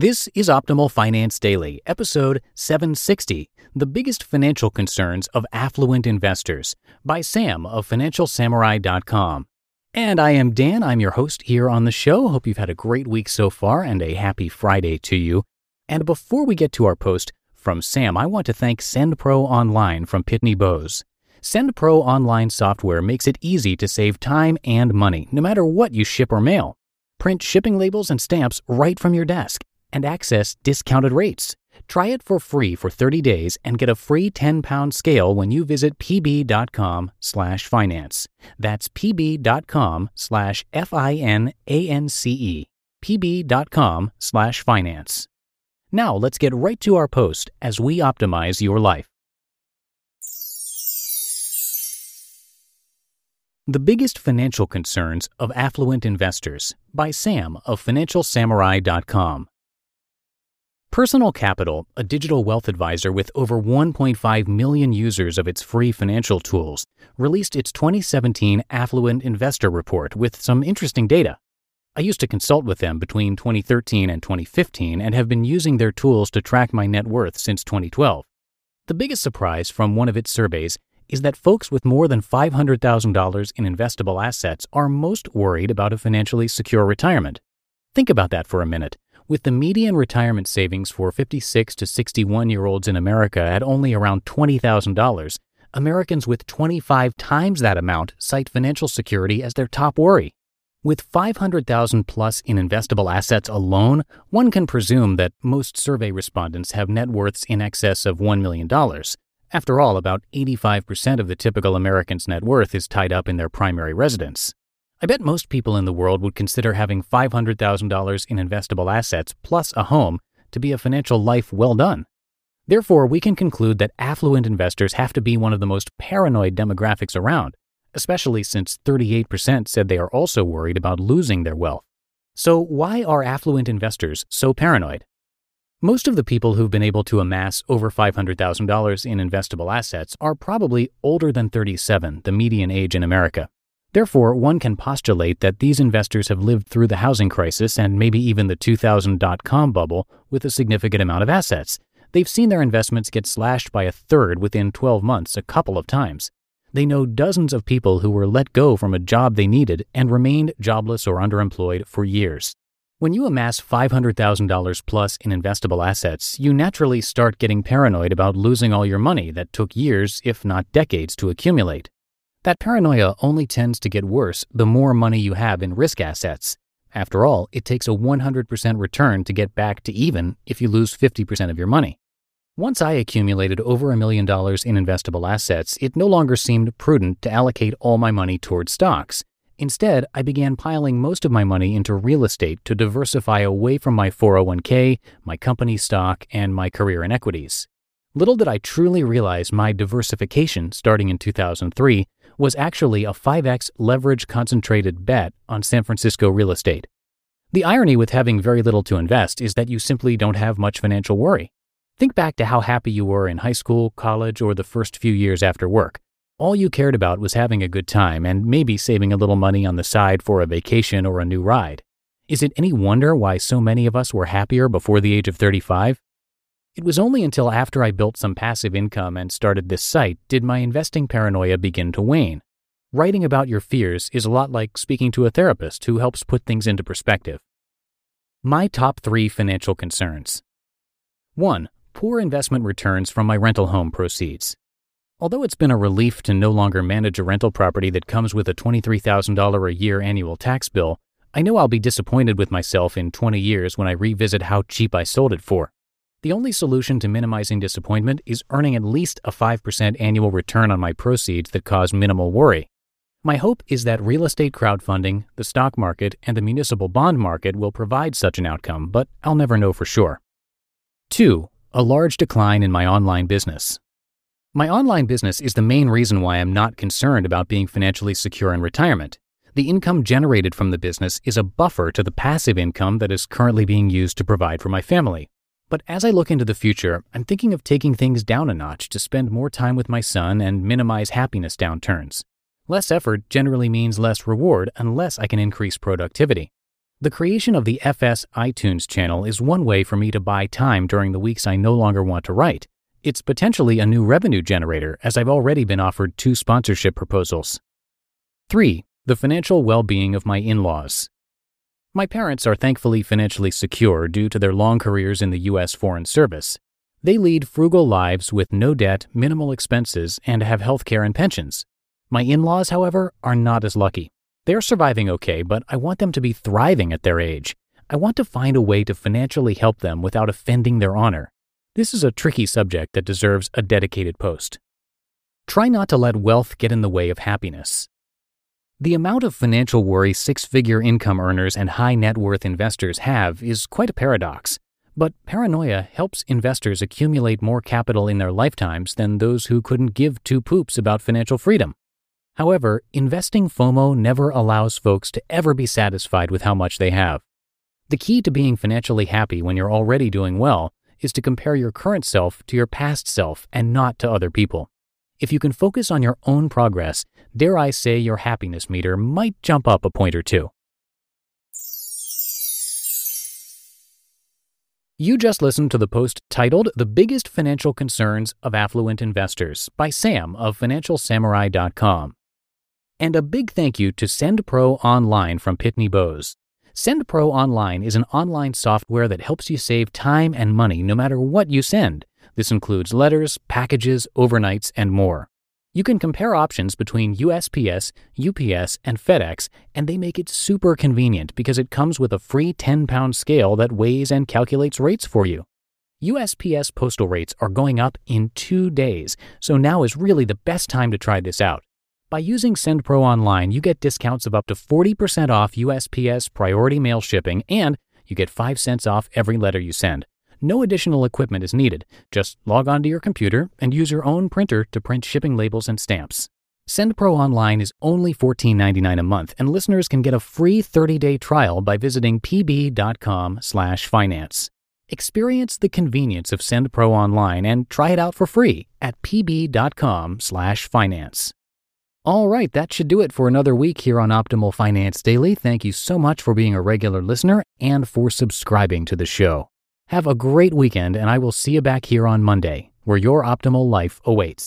This is Optimal Finance Daily, episode 760 The Biggest Financial Concerns of Affluent Investors by Sam of FinancialSamurai.com. And I am Dan. I'm your host here on the show. Hope you've had a great week so far and a happy Friday to you. And before we get to our post from Sam, I want to thank SendPro Online from Pitney Bowes. SendPro Online software makes it easy to save time and money, no matter what you ship or mail. Print shipping labels and stamps right from your desk and access discounted rates. Try it for free for 30 days and get a free 10-pound scale when you visit pb.com slash finance. That's pb.com slash F-I-N-A-N-C-E. pb.com slash finance. Now let's get right to our post as we optimize your life. The Biggest Financial Concerns of Affluent Investors by Sam of FinancialSamurai.com. Personal Capital, a digital wealth advisor with over 1.5 million users of its free financial tools, released its 2017 Affluent Investor Report with some interesting data. I used to consult with them between 2013 and 2015 and have been using their tools to track my net worth since 2012. The biggest surprise from one of its surveys is that folks with more than $500,000 in investable assets are most worried about a financially secure retirement. Think about that for a minute. With the median retirement savings for 56 to 61 year olds in America at only around $20,000, Americans with 25 times that amount cite financial security as their top worry. With 500,000 plus in investable assets alone, one can presume that most survey respondents have net worths in excess of $1 million. After all, about 85% of the typical American's net worth is tied up in their primary residence. I bet most people in the world would consider having $500,000 in investable assets plus a home to be a financial life well done. Therefore, we can conclude that affluent investors have to be one of the most paranoid demographics around, especially since 38% said they are also worried about losing their wealth. So, why are affluent investors so paranoid? Most of the people who've been able to amass over $500,000 in investable assets are probably older than 37, the median age in America. Therefore, one can postulate that these investors have lived through the housing crisis and maybe even the 2000 dot com bubble with a significant amount of assets. They've seen their investments get slashed by a third within 12 months a couple of times. They know dozens of people who were let go from a job they needed and remained jobless or underemployed for years. When you amass $500,000 plus in investable assets, you naturally start getting paranoid about losing all your money that took years, if not decades, to accumulate. That paranoia only tends to get worse the more money you have in risk assets. After all, it takes a 100% return to get back to even if you lose 50% of your money. Once I accumulated over a million dollars in investable assets, it no longer seemed prudent to allocate all my money toward stocks. Instead, I began piling most of my money into real estate to diversify away from my 401k, my company stock, and my career in equities. Little did I truly realize my diversification starting in 2003 was actually a 5x leverage concentrated bet on San Francisco real estate. The irony with having very little to invest is that you simply don't have much financial worry. Think back to how happy you were in high school, college, or the first few years after work. All you cared about was having a good time and maybe saving a little money on the side for a vacation or a new ride. Is it any wonder why so many of us were happier before the age of 35? It was only until after I built some passive income and started this site did my investing paranoia begin to wane. Writing about your fears is a lot like speaking to a therapist who helps put things into perspective. My top three financial concerns 1. Poor investment returns from my rental home proceeds. Although it's been a relief to no longer manage a rental property that comes with a $23,000 a year annual tax bill, I know I'll be disappointed with myself in 20 years when I revisit how cheap I sold it for. The only solution to minimizing disappointment is earning at least a 5% annual return on my proceeds that cause minimal worry. My hope is that real estate crowdfunding, the stock market, and the municipal bond market will provide such an outcome, but I'll never know for sure. 2. A large decline in my online business. My online business is the main reason why I'm not concerned about being financially secure in retirement. The income generated from the business is a buffer to the passive income that is currently being used to provide for my family. But as I look into the future, I'm thinking of taking things down a notch to spend more time with my son and minimize happiness downturns. Less effort generally means less reward unless I can increase productivity. The creation of the FS iTunes channel is one way for me to buy time during the weeks I no longer want to write. It's potentially a new revenue generator, as I've already been offered two sponsorship proposals. 3. The financial well being of my in laws. My parents are thankfully financially secure due to their long careers in the U.S. Foreign Service. They lead frugal lives with no debt, minimal expenses, and have health care and pensions. My in laws, however, are not as lucky. They are surviving okay, but I want them to be thriving at their age. I want to find a way to financially help them without offending their honor. This is a tricky subject that deserves a dedicated post. Try not to let wealth get in the way of happiness. The amount of financial worry six figure income earners and high net worth investors have is quite a paradox. But paranoia helps investors accumulate more capital in their lifetimes than those who couldn't give two poops about financial freedom. However, investing FOMO never allows folks to ever be satisfied with how much they have. The key to being financially happy when you're already doing well is to compare your current self to your past self and not to other people. If you can focus on your own progress, dare I say your happiness meter might jump up a point or two. You just listened to the post titled The Biggest Financial Concerns of Affluent Investors by Sam of FinancialSamurai.com. And a big thank you to SendPro Online from Pitney Bowes. SendPro Online is an online software that helps you save time and money no matter what you send. This includes letters, packages, overnights, and more. You can compare options between USPS, UPS, and FedEx, and they make it super convenient because it comes with a free 10 pound scale that weighs and calculates rates for you. USPS postal rates are going up in two days, so now is really the best time to try this out. By using SendPro Online, you get discounts of up to 40% off USPS priority mail shipping, and you get 5 cents off every letter you send. No additional equipment is needed. Just log onto your computer and use your own printer to print shipping labels and stamps. SendPro Online is only $14.99 a month, and listeners can get a free 30-day trial by visiting pb.com/finance. Experience the convenience of SendPro Online and try it out for free at pb.com/finance. All right, that should do it for another week here on Optimal Finance Daily. Thank you so much for being a regular listener and for subscribing to the show. Have a great weekend, and I will see you back here on Monday, where your optimal life awaits.